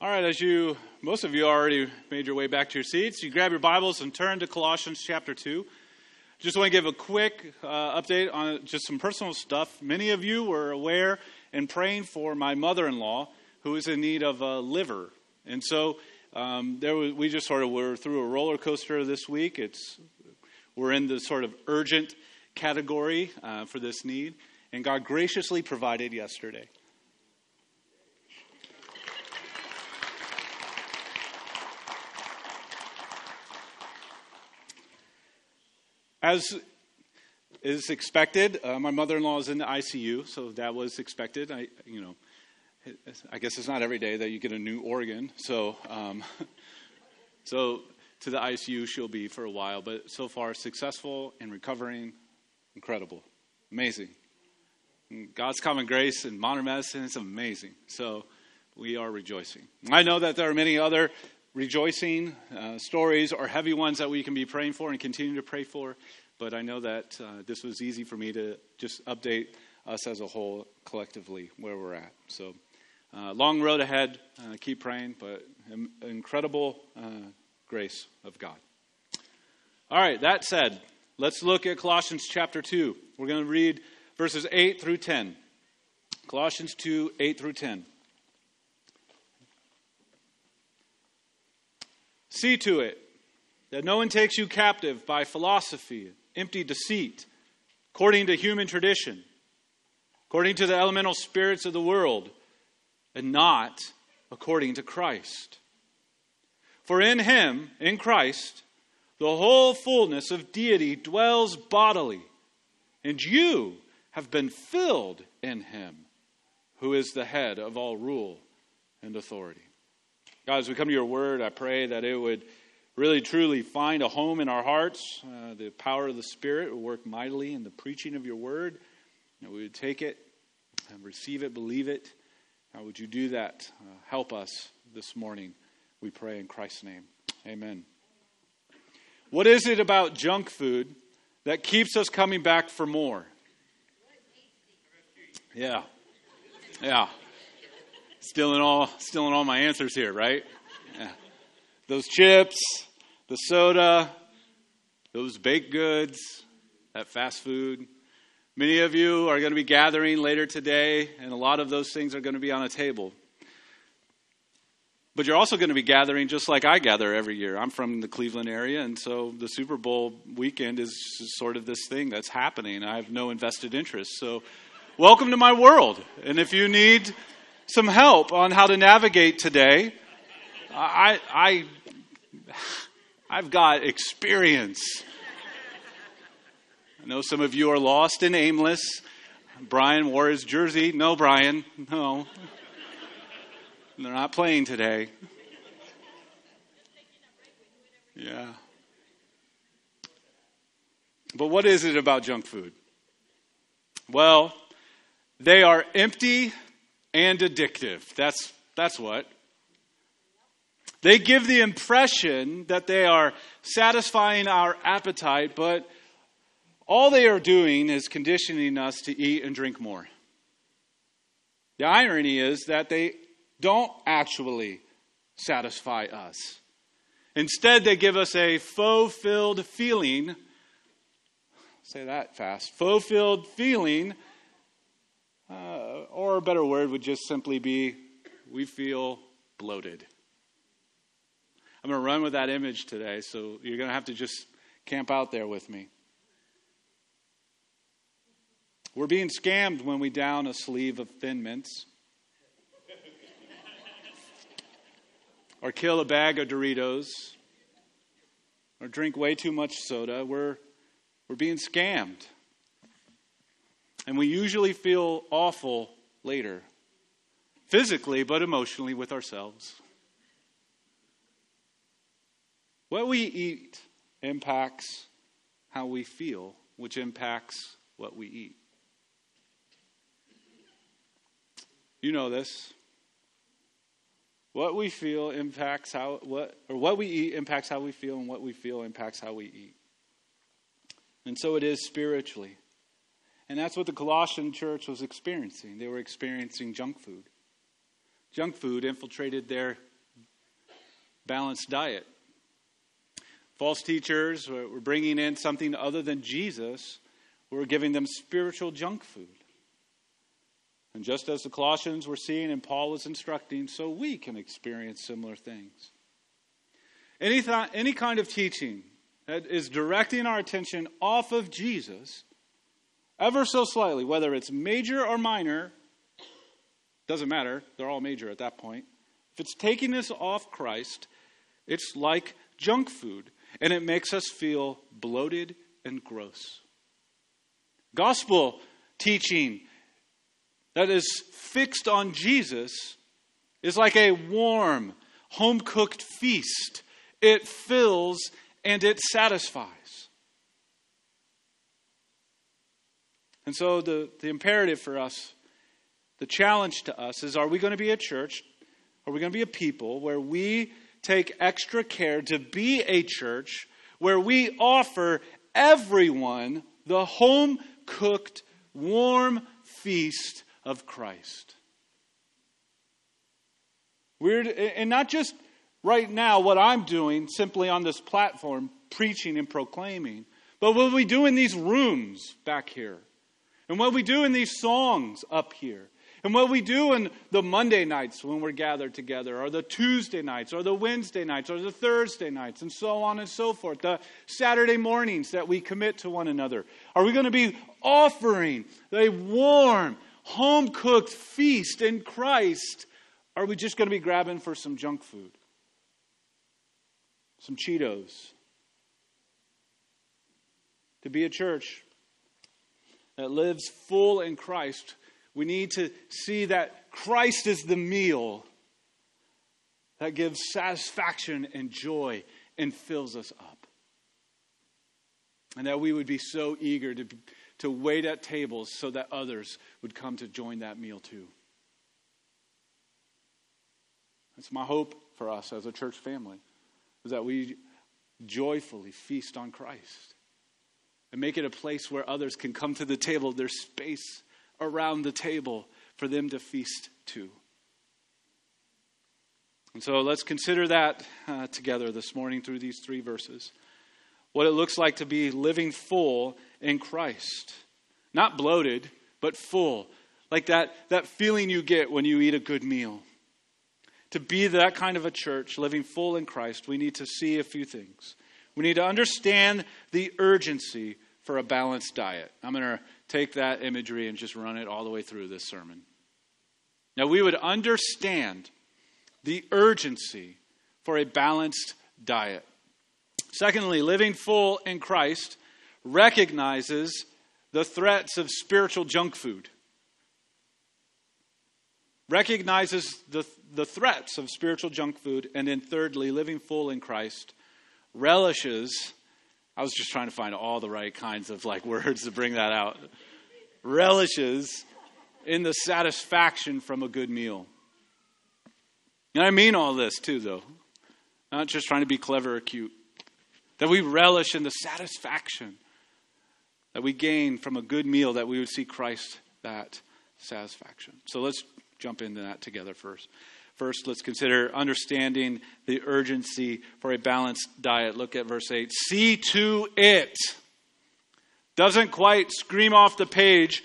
All right, as you, most of you already made your way back to your seats, you grab your Bibles and turn to Colossians chapter 2. Just want to give a quick uh, update on just some personal stuff. Many of you were aware and praying for my mother in law who is in need of a liver. And so um, there was, we just sort of were through a roller coaster this week. It's, we're in the sort of urgent category uh, for this need, and God graciously provided yesterday. As is expected, uh, my mother-in-law is in the ICU, so that was expected. I, you know, I guess it's not every day that you get a new organ, so um, so to the ICU she'll be for a while. But so far, successful and recovering, incredible, amazing. God's common grace and modern medicine is amazing. So we are rejoicing. I know that there are many other rejoicing uh, stories or heavy ones that we can be praying for and continue to pray for. But I know that uh, this was easy for me to just update us as a whole collectively where we're at. So, uh, long road ahead. Uh, keep praying, but incredible uh, grace of God. All right, that said, let's look at Colossians chapter 2. We're going to read verses 8 through 10. Colossians 2 8 through 10. See to it that no one takes you captive by philosophy, empty deceit, according to human tradition, according to the elemental spirits of the world, and not according to Christ. For in him, in Christ, the whole fullness of deity dwells bodily, and you have been filled in him, who is the head of all rule and authority. God, as we come to your word, I pray that it would really truly find a home in our hearts. Uh, the power of the Spirit will work mightily in the preaching of your word. That we would take it and receive it, believe it. How would you do that? Uh, help us this morning, we pray in Christ's name. Amen. What is it about junk food that keeps us coming back for more? Yeah. Yeah. Stealing all, stealing all my answers here, right? Yeah. Those chips, the soda, those baked goods, that fast food. Many of you are going to be gathering later today, and a lot of those things are going to be on a table. But you're also going to be gathering just like I gather every year. I'm from the Cleveland area, and so the Super Bowl weekend is sort of this thing that's happening. I have no invested interest. So, welcome to my world. And if you need some help on how to navigate today, I, I, I've got experience. I know some of you are lost and aimless. Brian wore his jersey. No, Brian, no. They're not playing today. Yeah. But what is it about junk food? Well, they are empty and addictive. That's, that's what. They give the impression that they are satisfying our appetite, but all they are doing is conditioning us to eat and drink more. The irony is that they don't actually satisfy us. Instead, they give us a fulfilled feeling. Say that fast. Fulfilled feeling or a better word would just simply be we feel bloated. I'm going to run with that image today, so you're going to have to just camp out there with me. We're being scammed when we down a sleeve of thin mints. or kill a bag of Doritos. Or drink way too much soda. We're, we're being scammed. And we usually feel awful later, physically, but emotionally with ourselves. What we eat impacts how we feel, which impacts what we eat. You know this. What we feel impacts how what or what we eat impacts how we feel and what we feel impacts how we eat. And so it is spiritually. And that's what the Colossian church was experiencing. They were experiencing junk food. Junk food infiltrated their balanced diet. False teachers were bringing in something other than Jesus, were giving them spiritual junk food. And just as the Colossians were seeing and Paul was instructing, so we can experience similar things. Any, th- any kind of teaching that is directing our attention off of Jesus, ever so slightly, whether it's major or minor, doesn't matter, they're all major at that point. If it's taking us off Christ, it's like junk food and it makes us feel bloated and gross. Gospel teaching that is fixed on Jesus is like a warm, home cooked feast. It fills and it satisfies. And so, the, the imperative for us, the challenge to us is are we going to be a church? Are we going to be a people where we take extra care to be a church where we offer everyone the home cooked, warm feast of Christ. We're, and not just right now what I'm doing simply on this platform, preaching and proclaiming, but what we do in these rooms back here, and what we do in these songs up here, and what we do in the Monday nights when we're gathered together, or the Tuesday nights, or the Wednesday nights, or the Thursday nights, and so on and so forth, the Saturday mornings that we commit to one another. Are we going to be offering a warm, home cooked feast in Christ? Are we just going to be grabbing for some junk food? Some Cheetos? To be a church that lives full in Christ we need to see that Christ is the meal that gives satisfaction and joy and fills us up. And that we would be so eager to, to wait at tables so that others would come to join that meal too. That's my hope for us as a church family, is that we joyfully feast on Christ and make it a place where others can come to the table. There's space around the table for them to feast to. And so let's consider that uh, together this morning through these three verses. What it looks like to be living full in Christ. Not bloated, but full. Like that, that feeling you get when you eat a good meal. To be that kind of a church, living full in Christ, we need to see a few things. We need to understand the urgency for a balanced diet. I'm going to take that imagery and just run it all the way through this sermon. Now, we would understand the urgency for a balanced diet. Secondly, living full in Christ recognizes the threats of spiritual junk food. Recognizes the, the threats of spiritual junk food. And then, thirdly, living full in Christ relishes I was just trying to find all the right kinds of like words to bring that out. Relishes in the satisfaction from a good meal. And I mean all this too, though. Not just trying to be clever or cute. That we relish in the satisfaction that we gain from a good meal, that we would see Christ that satisfaction. So let's jump into that together first. First, let's consider understanding the urgency for a balanced diet. Look at verse 8. See to it. Doesn't quite scream off the page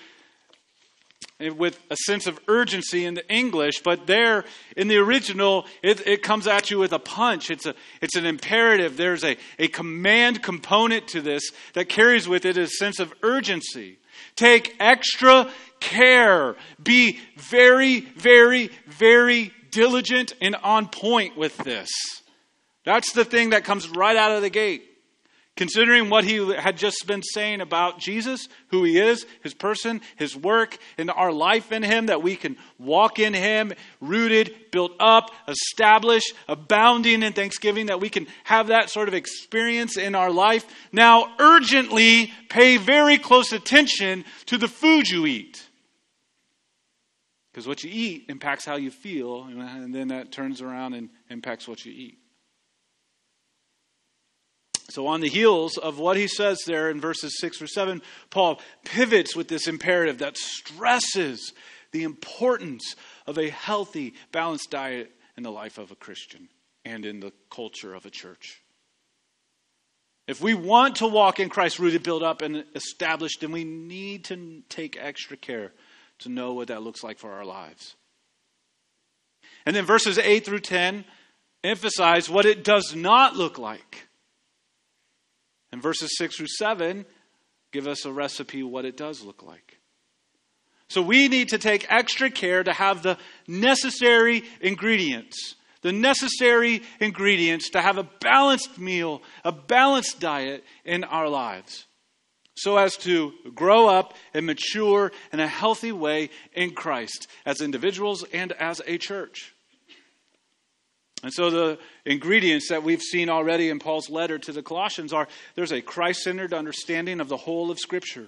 with a sense of urgency in the English, but there in the original, it, it, comes at you with a punch. It's, a, it's an imperative. There's a, a command component to this that carries with it a sense of urgency. Take extra care. Be very, very, very diligent and on point with this. That's the thing that comes right out of the gate. Considering what he had just been saying about Jesus, who he is, his person, his work, and our life in him, that we can walk in him, rooted, built up, established, abounding in thanksgiving, that we can have that sort of experience in our life. Now, urgently pay very close attention to the food you eat. Because what you eat impacts how you feel, and then that turns around and impacts what you eat. So, on the heels of what he says there in verses 6 or 7, Paul pivots with this imperative that stresses the importance of a healthy, balanced diet in the life of a Christian. and in the culture of a church. If we want to walk in Christ rooted, built up, and established, then we need to take extra care to know what that looks like for our lives. And then verses 8 through 10 emphasize what it does not look like. And verses 6 through 7 give us a recipe what it does look like. So we need to take extra care to have the necessary ingredients the necessary ingredients to have a balanced meal, a balanced diet in our lives, so as to grow up and mature in a healthy way in Christ as individuals and as a church. And so the ingredients that we've seen already in Paul's letter to the Colossians are there's a Christ centered understanding of the whole of Scripture.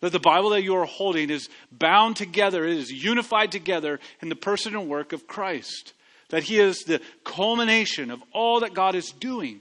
That the Bible that you are holding is bound together, it is unified together in the person and work of Christ that he is the culmination of all that God is doing,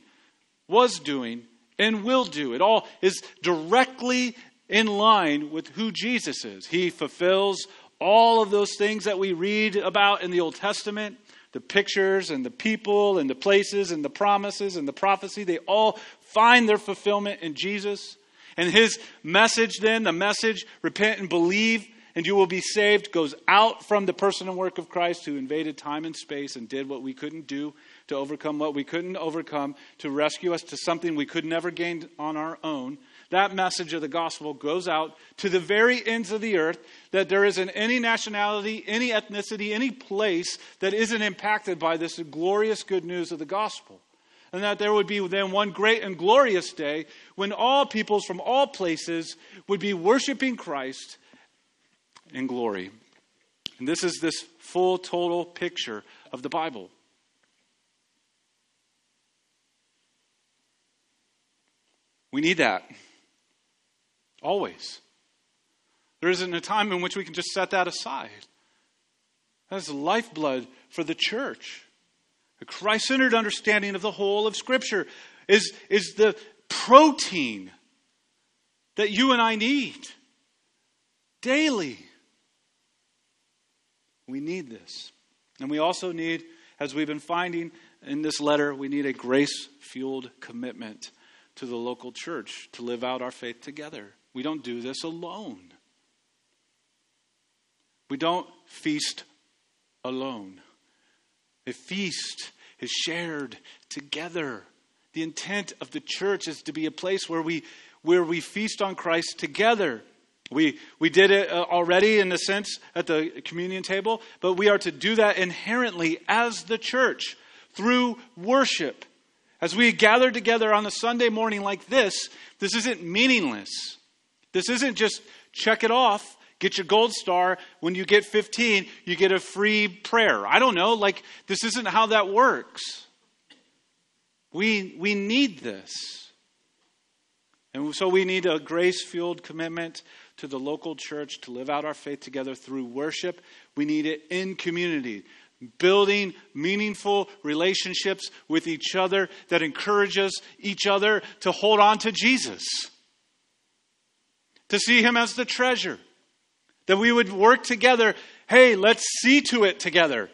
was doing, and will do. It all is directly in line with who Jesus is. He fulfills all of those things that we read about in the Old Testament the pictures and the people and the places and the promises and the prophecy they all find their fulfillment in Jesus. And his message, then, the message, repent and believe, and you will be saved goes out from the person and work of Christ who invaded time and space and did what we couldn't do to overcome what we couldn't overcome, to rescue us to something we could never gain on our own. That message of the gospel goes out to the very ends of the earth that there isn't any nationality, any ethnicity, any place that isn't impacted by this glorious good news of the gospel. And that there would be then one great and glorious day when all peoples from all places would be worshiping Christ in glory. And this is this full, total picture of the Bible. We need that. Always. There isn't a time in which we can just set that aside. That is lifeblood for the church. A Christ centered understanding of the whole of Scripture is, is the protein that you and I need daily. We need this. And we also need, as we've been finding in this letter, we need a grace fueled commitment to the local church to live out our faith together. We don't do this alone. We don't feast alone. A feast is shared together. The intent of the church is to be a place where we where we feast on Christ together. We, we did it uh, already in a sense at the communion table, but we are to do that inherently as the church through worship. As we gather together on a Sunday morning like this, this isn't meaningless. This isn't just check it off, get your gold star. When you get 15, you get a free prayer. I don't know. Like, this isn't how that works. We, we need this. And so we need a grace fueled commitment to the local church to live out our faith together through worship. We need it in community, building meaningful relationships with each other that encourages each other to hold on to Jesus, to see Him as the treasure, that we would work together. Hey, let's see to it together.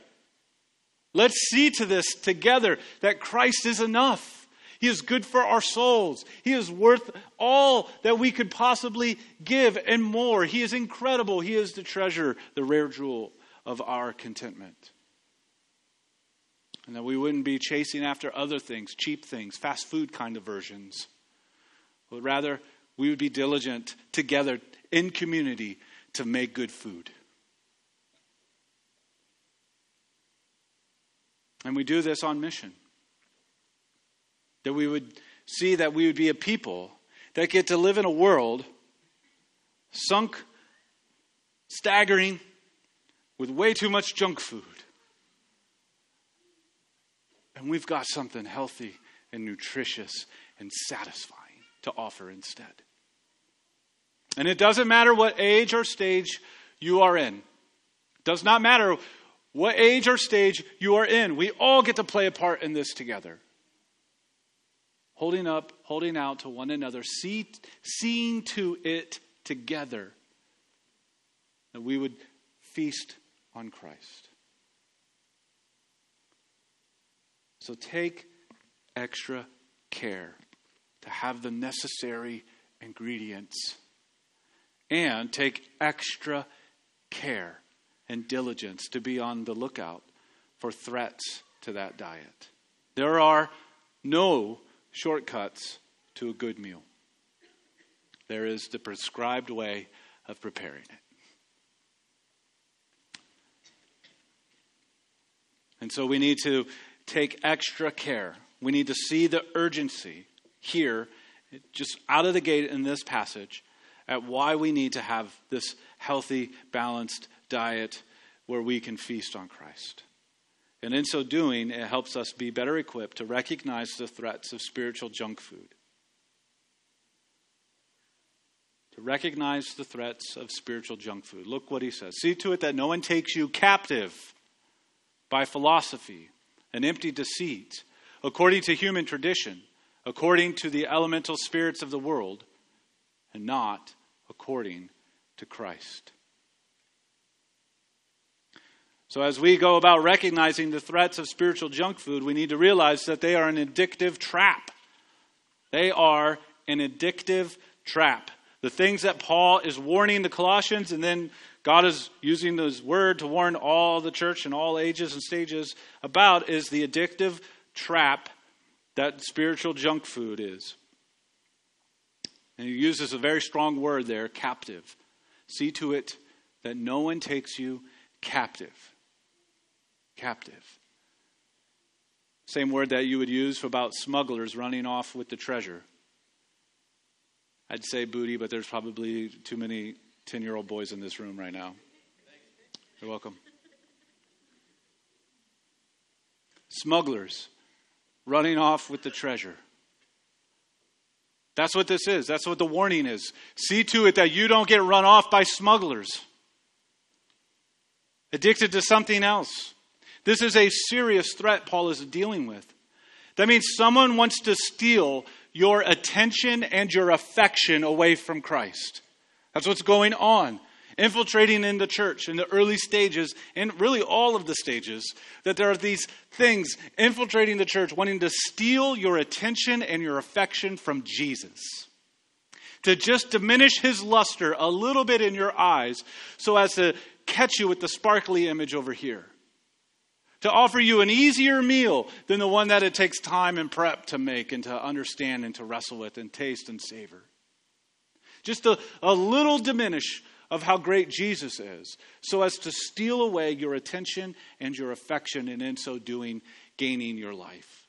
Let's see to this together that Christ is enough. He is good for our souls. He is worth all that we could possibly give and more. He is incredible. He is the treasure, the rare jewel of our contentment. And that we wouldn't be chasing after other things, cheap things, fast food kind of versions. But rather, we would be diligent together in community to make good food. And we do this on mission. That we would see that we would be a people that get to live in a world sunk, staggering, with way too much junk food. And we've got something healthy and nutritious and satisfying to offer instead. And it doesn't matter what age or stage you are in. It does not matter what age or stage you are in. We all get to play a part in this together holding up, holding out to one another, see, seeing to it together that we would feast on Christ. So take extra care to have the necessary ingredients and take extra care and diligence to be on the lookout for threats to that diet. There are no shortcuts to a good meal. There is the prescribed way of preparing it. And so we need to take extra care. We need to see the urgency here, just out of the gate in this passage, at why we need to have this healthy, balanced diet where we can feast on Christ. And in so doing, it helps us be better equipped to recognize the threats of spiritual junk food. To recognize the threats of spiritual junk food. Look what he says. See to it that no one takes you captive by philosophy and empty deceit, according to human tradition, according to the elemental spirits of the world, and not according to Christ. So, as we go about recognizing the threats of spiritual junk food, we need to realize that they are an addictive trap. They are an addictive trap. The things that Paul is warning the Colossians, and then God is using his word to warn all the church in all ages and stages about, is the addictive trap that spiritual junk food is. And he uses a very strong word there captive. See to it that no one takes you captive captive. Same word that you would use for about smugglers running off with the treasure. I'd say booty, but there's probably too many 10 year old boys in this room right now. You're welcome. Smugglers running off with the treasure. That's what this is. That's what the warning is. See to it that you don't get run off by smugglers, addicted to something else. This is a serious threat Paul is dealing with. That means someone wants to steal your attention and your affection away from Christ. That's what's going on. Infiltrating in the church in the early stages, and really all of the stages, that there are these things infiltrating the church, wanting to steal your attention and your affection from Jesus. To just diminish his luster a little bit in your eyes so as to catch you with the sparkly image over here to offer you an easier meal than the one that it takes time and prep to make and to understand and to wrestle with and taste and savor. Just a, a little diminish of how great Jesus is, so as to steal away your attention and your affection, and in so doing, gaining your life.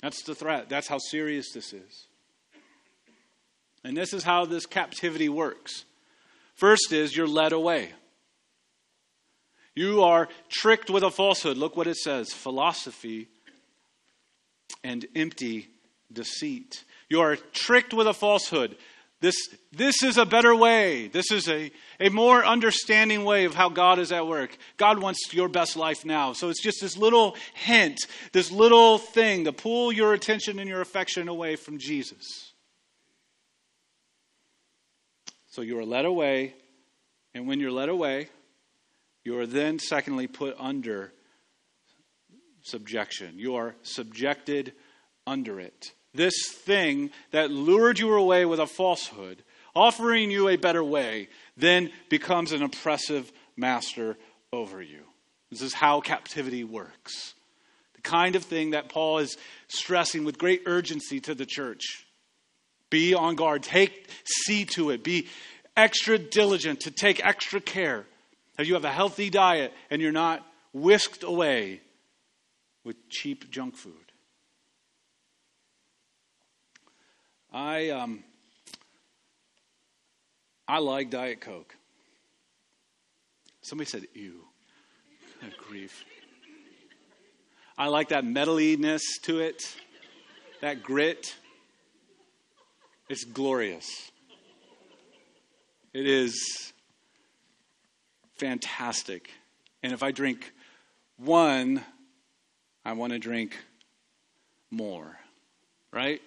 That's the threat. That's how serious this is. And this is how this captivity works. First is you're led away. You are tricked with a falsehood. Look what it says philosophy and empty deceit. You are tricked with a falsehood. This, this is a better way. This is a, a more understanding way of how God is at work. God wants your best life now. So it's just this little hint, this little thing to pull your attention and your affection away from Jesus. So you are led away, and when you're led away, you are then, secondly, put under subjection. You are subjected under it. This thing that lured you away with a falsehood, offering you a better way, then becomes an oppressive master over you. This is how captivity works. The kind of thing that Paul is stressing with great urgency to the church. Be on guard. Take see to it. Be extra diligent to take extra care that you have a healthy diet and you're not whisked away with cheap junk food. I um, I like Diet Coke. Somebody said, "Ew." grief. I like that metaliness to it, that grit. It's glorious. It is fantastic. And if I drink one, I want to drink more, right?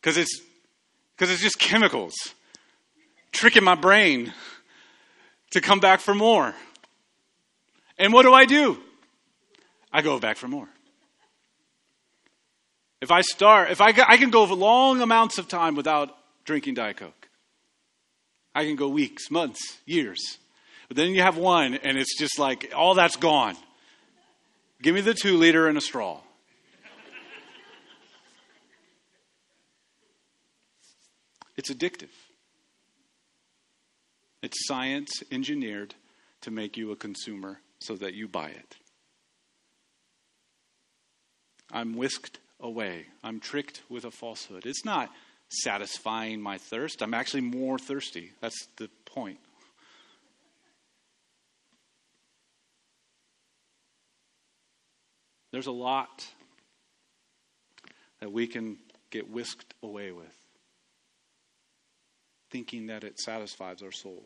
Because it's because it's just chemicals tricking my brain to come back for more. And what do I do? I go back for more. If I start, if I, I can go long amounts of time without drinking Diet Coke. I can go weeks, months, years. But then you have one, and it's just like all that's gone. Give me the two liter and a straw. It's addictive. It's science engineered to make you a consumer so that you buy it. I'm whisked away. I'm tricked with a falsehood. It's not satisfying my thirst. I'm actually more thirsty. That's the point. There's a lot that we can get whisked away with, thinking that it satisfies our soul.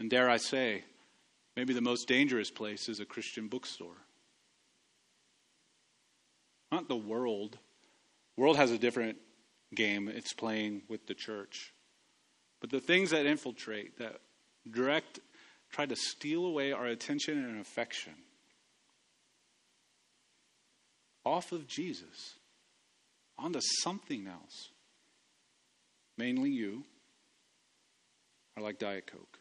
And dare I say, maybe the most dangerous place is a Christian bookstore. Not the world. World has a different game it's playing with the church. But the things that infiltrate, that direct, try to steal away our attention and affection off of Jesus onto something else, mainly you, are like Diet Coke.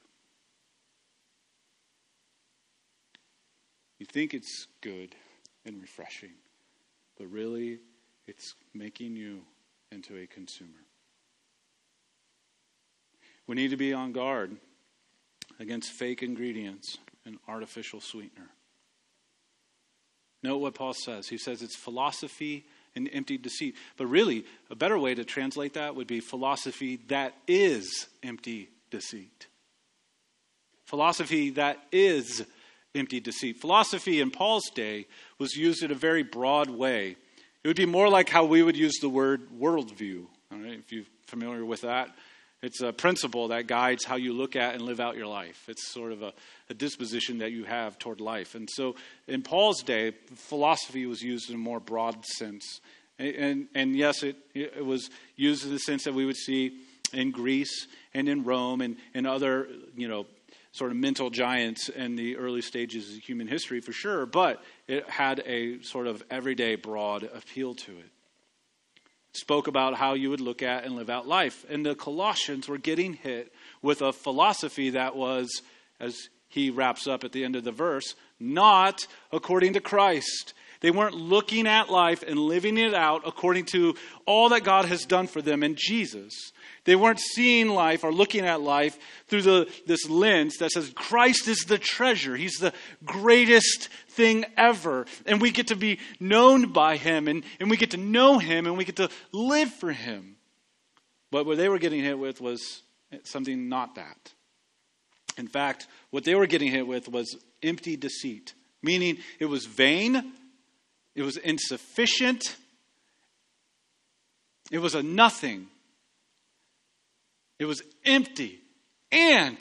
You think it's good and refreshing, but really it's making you into a consumer. We need to be on guard against fake ingredients and artificial sweetener. Note what Paul says. He says it's philosophy and empty deceit. But really, a better way to translate that would be philosophy that is empty deceit. Philosophy that is empty deceit. Philosophy in Paul's day was used in a very broad way. It would be more like how we would use the word worldview. if you're familiar with that, it's a principle that guides how you look at and live out your life. It's sort of a, a disposition that you have toward life. And so in Paul's day, philosophy was used in a more broad sense. And, and, and yes, it, it was used in the sense that we would see in Greece and in Rome and, and other, you know, sort of mental giants in the early stages of human history for sure, but it had a sort of everyday broad appeal to it spoke about how you would look at and live out life. And the Colossians were getting hit with a philosophy that was, as he wraps up at the end of the verse, not according to Christ. They weren't looking at life and living it out according to all that God has done for them in Jesus. They weren't seeing life or looking at life through the, this lens that says Christ is the treasure. He's the greatest thing ever. And we get to be known by him and, and we get to know him and we get to live for him. But what they were getting hit with was something not that. In fact, what they were getting hit with was empty deceit, meaning it was vain, it was insufficient, it was a nothing. It was empty. And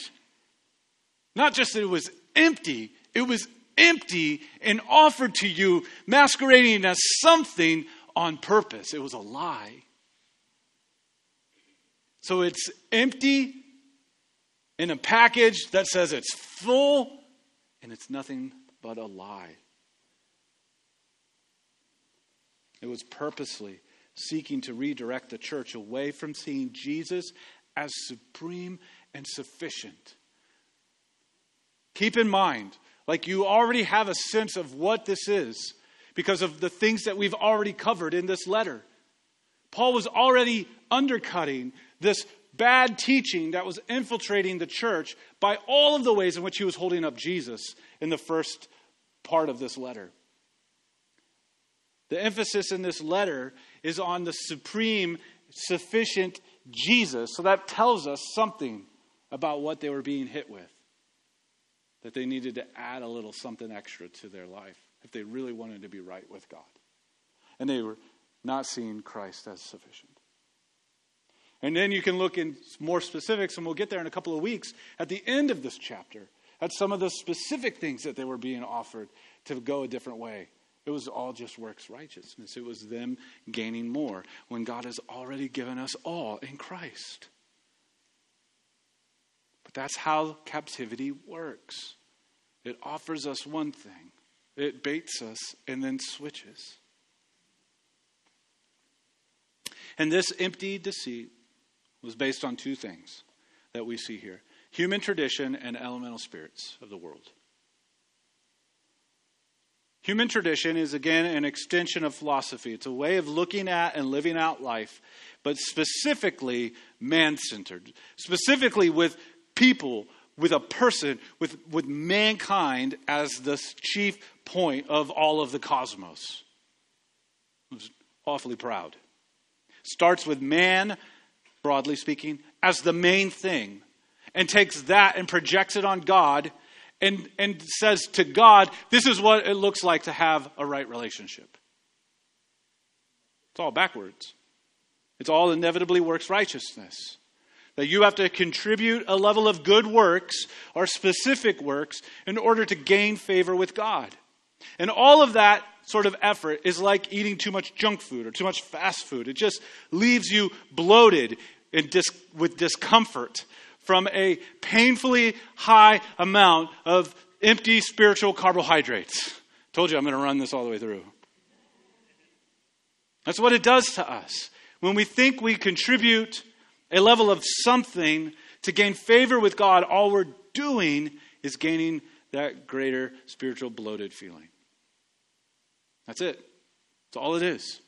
not just that it was empty, it was empty and offered to you, masquerading as something on purpose. It was a lie. So it's empty in a package that says it's full, and it's nothing but a lie. It was purposely seeking to redirect the church away from seeing Jesus as supreme and sufficient. Keep in mind, like you already have a sense of what this is because of the things that we've already covered in this letter. Paul was already undercutting this bad teaching that was infiltrating the church by all of the ways in which he was holding up Jesus in the first part of this letter. The emphasis in this letter is on the supreme, sufficient Jesus. So that tells us something about what they were being hit with. That they needed to add a little something extra to their life if they really wanted to be right with God. And they were not seeing Christ as sufficient. And then you can look in more specifics, and we'll get there in a couple of weeks at the end of this chapter at some of the specific things that they were being offered to go a different way. It was all just works righteousness. It was them gaining more when God has already given us all in Christ. But that's how captivity works it offers us one thing, it baits us and then switches. And this empty deceit was based on two things that we see here human tradition and elemental spirits of the world. Human tradition is, again, an extension of philosophy. It's a way of looking at and living out life, but specifically man centered, specifically with people, with a person, with, with mankind as the chief point of all of the cosmos. I was awfully proud. Starts with man, broadly speaking, as the main thing, and takes that and projects it on God and, and says to God, this is what it looks like to have a right relationship. It's all backwards. It's all inevitably works righteousness. That you have to contribute a level of good works or specific works in order to gain favor with God. And all of that sort of effort is like eating too much junk food or too much fast food. It just leaves you bloated and dis- with discomfort from a painfully high amount of empty spiritual carbohydrates. Told you I'm going to run this all the way through. That's what it does to us. When we think we contribute a level of something to gain favor with God, all we're doing is gaining that greater spiritual bloated feeling. That's it. That's all it is.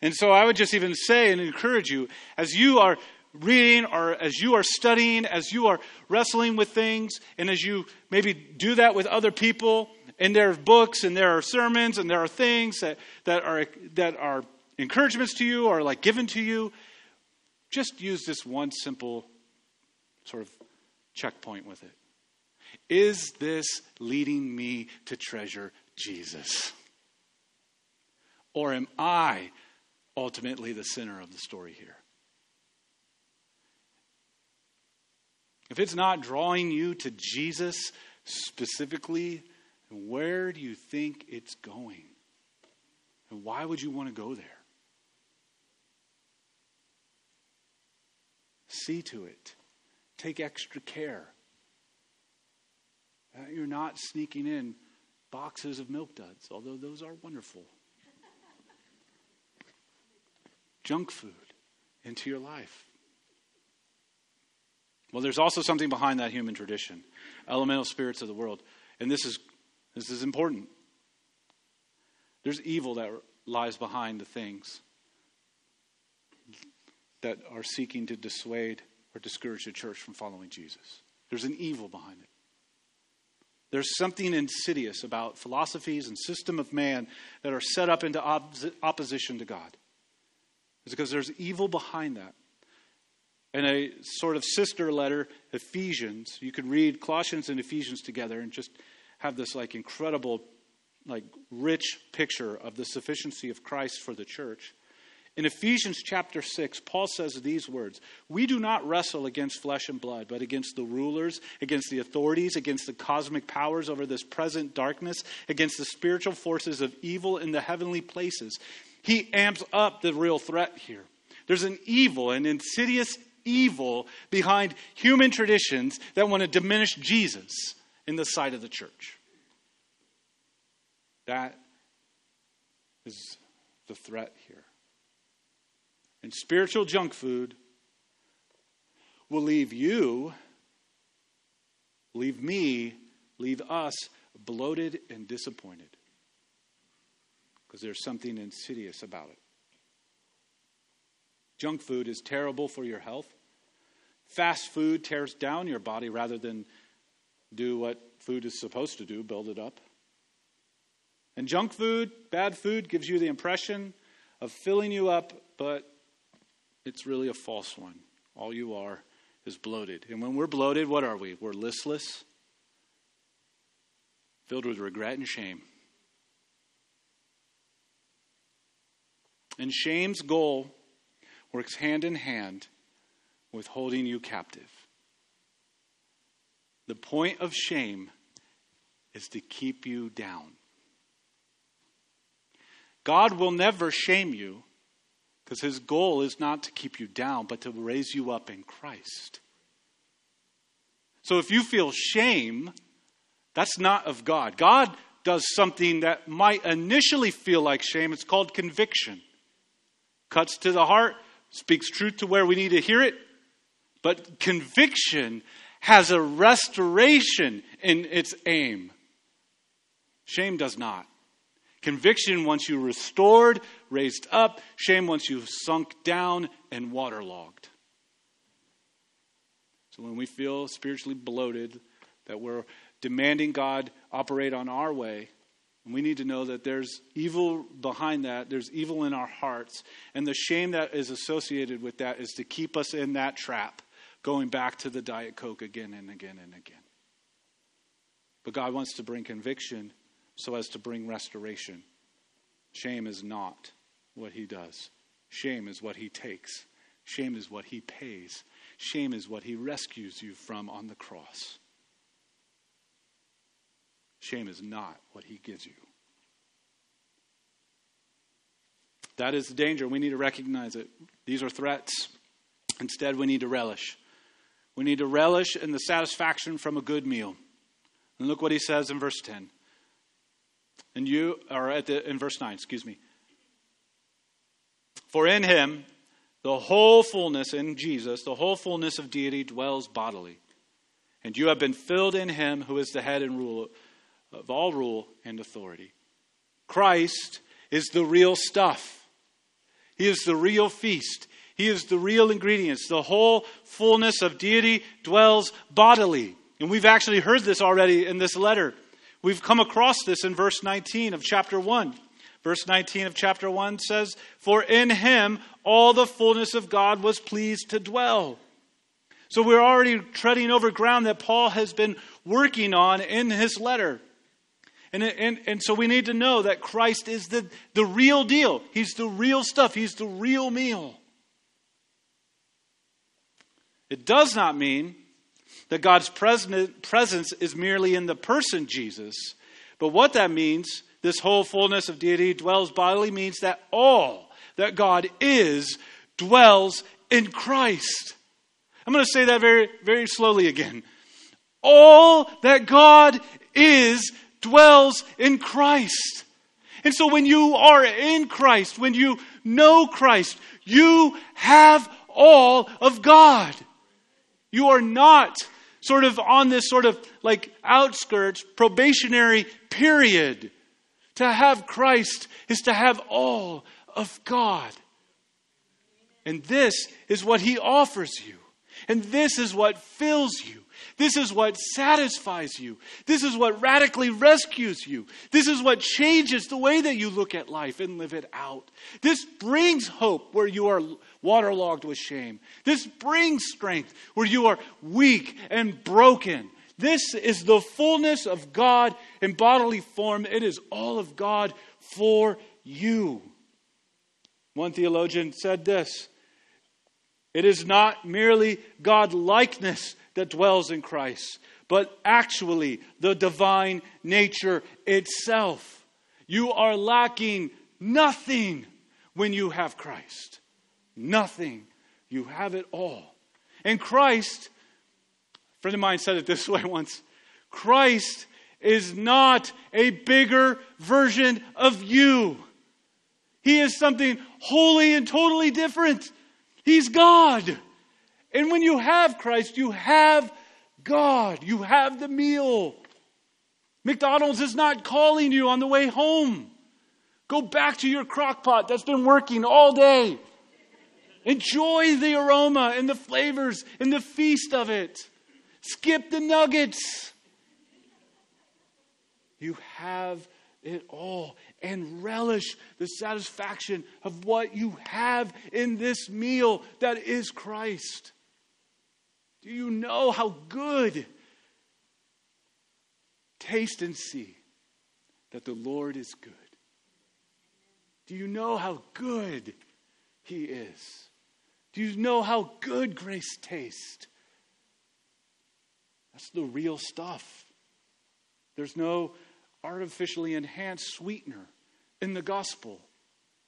And so I would just even say and encourage you as you are reading or as you are studying, as you are wrestling with things, and as you maybe do that with other people, and there are books and there are sermons and there are things that, that are that are encouragements to you or like given to you, just use this one simple sort of checkpoint with it. Is this leading me to treasure Jesus? Or am I ultimately the center of the story here? If it's not drawing you to Jesus specifically, where do you think it's going? And why would you want to go there? See to it. Take extra care. Uh, you're not sneaking in boxes of milk duds, although those are wonderful. Junk food into your life. Well, there's also something behind that human tradition elemental spirits of the world. And this is, this is important. There's evil that lies behind the things that are seeking to dissuade or discourage the church from following Jesus. There's an evil behind it. There's something insidious about philosophies and system of man that are set up into opposition to God. It's because there's evil behind that in a sort of sister letter, Ephesians. You could read Colossians and Ephesians together and just have this like incredible, like rich picture of the sufficiency of Christ for the church. In Ephesians chapter 6, Paul says these words We do not wrestle against flesh and blood, but against the rulers, against the authorities, against the cosmic powers over this present darkness, against the spiritual forces of evil in the heavenly places. He amps up the real threat here. There's an evil, an insidious evil behind human traditions that want to diminish Jesus in the sight of the church. That is the threat here. And spiritual junk food will leave you, leave me, leave us bloated and disappointed. Because there's something insidious about it. Junk food is terrible for your health. Fast food tears down your body rather than do what food is supposed to do build it up. And junk food, bad food, gives you the impression of filling you up, but it's really a false one. All you are is bloated. And when we're bloated, what are we? We're listless, filled with regret and shame. And shame's goal works hand in hand with holding you captive. The point of shame is to keep you down. God will never shame you because his goal is not to keep you down, but to raise you up in Christ. So if you feel shame, that's not of God. God does something that might initially feel like shame. It's called conviction. Cuts to the heart, speaks truth to where we need to hear it, but conviction has a restoration in its aim. Shame does not. Conviction wants you restored, raised up. Shame wants you sunk down and waterlogged. So when we feel spiritually bloated, that we're demanding God operate on our way, we need to know that there's evil behind that, there's evil in our hearts, and the shame that is associated with that is to keep us in that trap, going back to the Diet Coke again and again and again. But God wants to bring conviction so as to bring restoration. Shame is not what he does, shame is what he takes, shame is what he pays, shame is what he rescues you from on the cross. Shame is not what he gives you. That is the danger. We need to recognize it. These are threats. Instead, we need to relish. We need to relish in the satisfaction from a good meal. And look what he says in verse 10. And you are at the in verse 9, excuse me. For in him the whole fullness in Jesus, the whole fullness of deity dwells bodily. And you have been filled in him who is the head and rule of all rule and authority. Christ is the real stuff. He is the real feast. He is the real ingredients. The whole fullness of deity dwells bodily. And we've actually heard this already in this letter. We've come across this in verse 19 of chapter 1. Verse 19 of chapter 1 says, For in him all the fullness of God was pleased to dwell. So we're already treading over ground that Paul has been working on in his letter. And, and, and so we need to know that Christ is the, the real deal. He's the real stuff. He's the real meal. It does not mean that God's presence is merely in the person Jesus. But what that means, this whole fullness of deity dwells bodily, means that all that God is dwells in Christ. I'm going to say that very, very slowly again. All that God is dwells in Christ. And so when you are in Christ, when you know Christ, you have all of God. You are not sort of on this sort of like outskirts, probationary period. To have Christ is to have all of God. And this is what he offers you. And this is what fills you. This is what satisfies you. This is what radically rescues you. This is what changes the way that you look at life and live it out. This brings hope where you are waterlogged with shame. This brings strength where you are weak and broken. This is the fullness of God in bodily form. It is all of God for you. One theologian said this It is not merely God likeness that dwells in Christ, but actually the divine nature itself. You are lacking nothing when you have Christ. Nothing. You have it all. And Christ, a friend of mine said it this way once Christ is not a bigger version of you. He is something wholly and totally different. He's God. And when you have Christ, you have God. You have the meal. McDonald's is not calling you on the way home. Go back to your crock pot that's been working all day. Enjoy the aroma and the flavors and the feast of it. Skip the nuggets. You have it all and relish the satisfaction of what you have in this meal that is Christ. Do you know how good? Taste and see that the Lord is good. Do you know how good He is? Do you know how good grace tastes? That's the real stuff. There's no artificially enhanced sweetener in the gospel.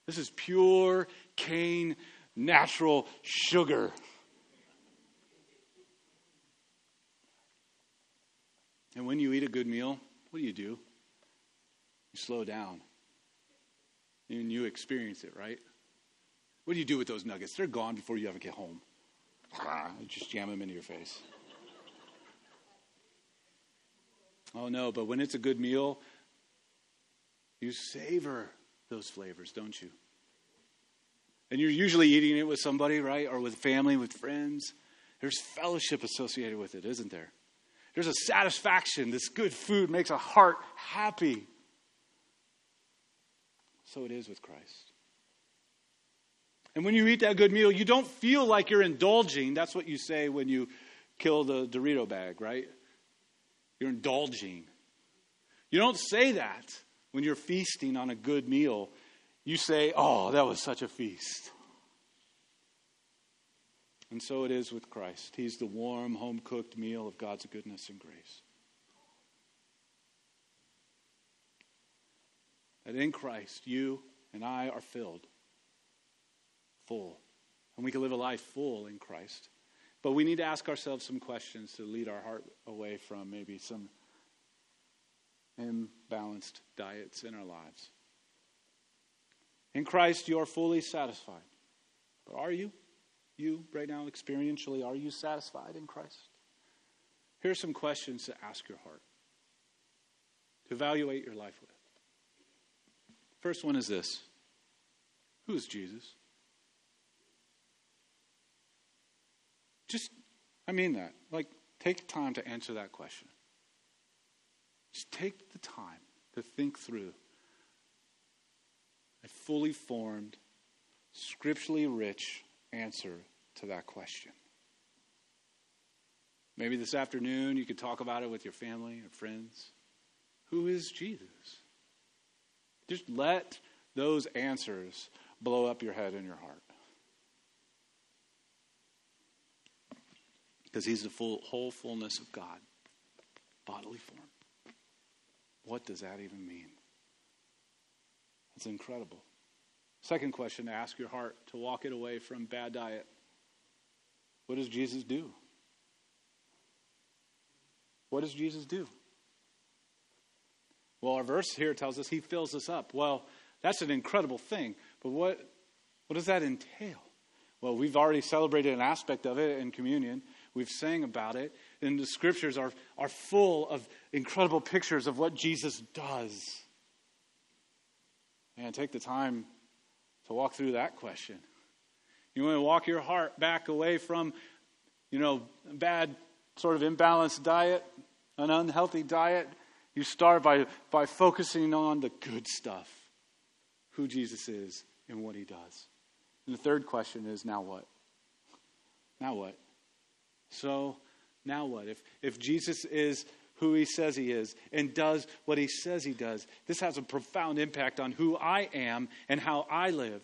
This is pure cane, natural sugar. And when you eat a good meal, what do you do? You slow down. And you experience it, right? What do you do with those nuggets? They're gone before you ever get home. Just jam them into your face. Oh no, but when it's a good meal, you savor those flavors, don't you? And you're usually eating it with somebody, right? Or with family, with friends. There's fellowship associated with it, isn't there? There's a satisfaction. This good food makes a heart happy. So it is with Christ. And when you eat that good meal, you don't feel like you're indulging. That's what you say when you kill the Dorito bag, right? You're indulging. You don't say that when you're feasting on a good meal. You say, Oh, that was such a feast. And so it is with Christ. He's the warm, home cooked meal of God's goodness and grace. That in Christ, you and I are filled, full. And we can live a life full in Christ. But we need to ask ourselves some questions to lead our heart away from maybe some imbalanced diets in our lives. In Christ, you are fully satisfied. But are you? You, right now, experientially, are you satisfied in Christ? Here are some questions to ask your heart, to evaluate your life with. First one is this Who is Jesus? Just, I mean that. Like, take time to answer that question. Just take the time to think through a fully formed, scripturally rich answer to that question. Maybe this afternoon you could talk about it with your family or friends. Who is Jesus? Just let those answers blow up your head and your heart. Because he's the full, whole fullness of God, bodily form. What does that even mean? It's incredible. Second question to ask your heart to walk it away from bad diet. What does Jesus do? What does Jesus do? Well, our verse here tells us he fills us up. Well, that's an incredible thing. But what, what does that entail? Well, we've already celebrated an aspect of it in communion. We've sang about it. And the scriptures are, are full of incredible pictures of what Jesus does. And take the time to walk through that question. You want to walk your heart back away from, you know, bad sort of imbalanced diet, an unhealthy diet. You start by, by focusing on the good stuff, who Jesus is and what he does. And the third question is now what? Now what? So, now what? If, if Jesus is who he says he is and does what he says he does, this has a profound impact on who I am and how I live.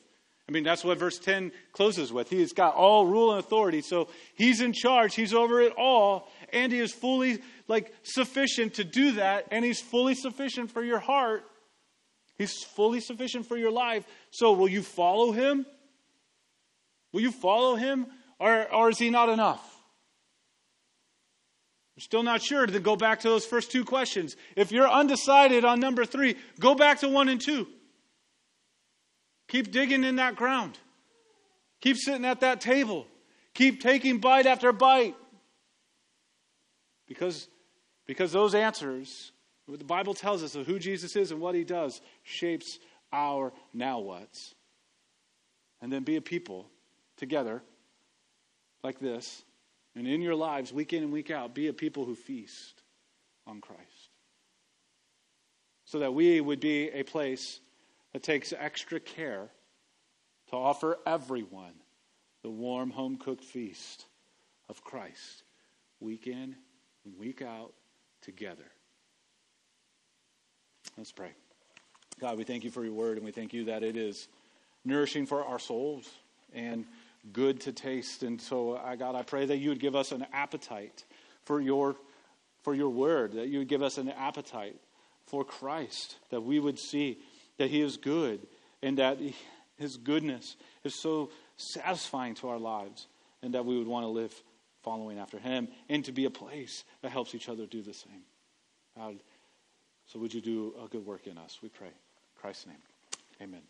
I mean, that's what verse 10 closes with. He's got all rule and authority. So he's in charge. He's over it all. And he is fully, like, sufficient to do that. And he's fully sufficient for your heart. He's fully sufficient for your life. So will you follow him? Will you follow him? Or, or is he not enough? Still not sure. Then go back to those first two questions. If you're undecided on number three, go back to one and two. Keep digging in that ground. Keep sitting at that table. Keep taking bite after bite. Because, because those answers, what the Bible tells us of who Jesus is and what he does, shapes our now what's. And then be a people together like this. And in your lives, week in and week out, be a people who feast on Christ. So that we would be a place that takes extra care to offer everyone the warm, home cooked feast of Christ, week in and week out, together. Let's pray. God, we thank you for your word, and we thank you that it is nourishing for our souls and good to taste. And so, uh, God, I pray that you would give us an appetite for your, for your word, that you would give us an appetite for Christ, that we would see that He is good and that His goodness is so satisfying to our lives, and that we would want to live following after Him and to be a place that helps each other do the same. God, so would you do a good work in us? We pray. In Christ's name. Amen.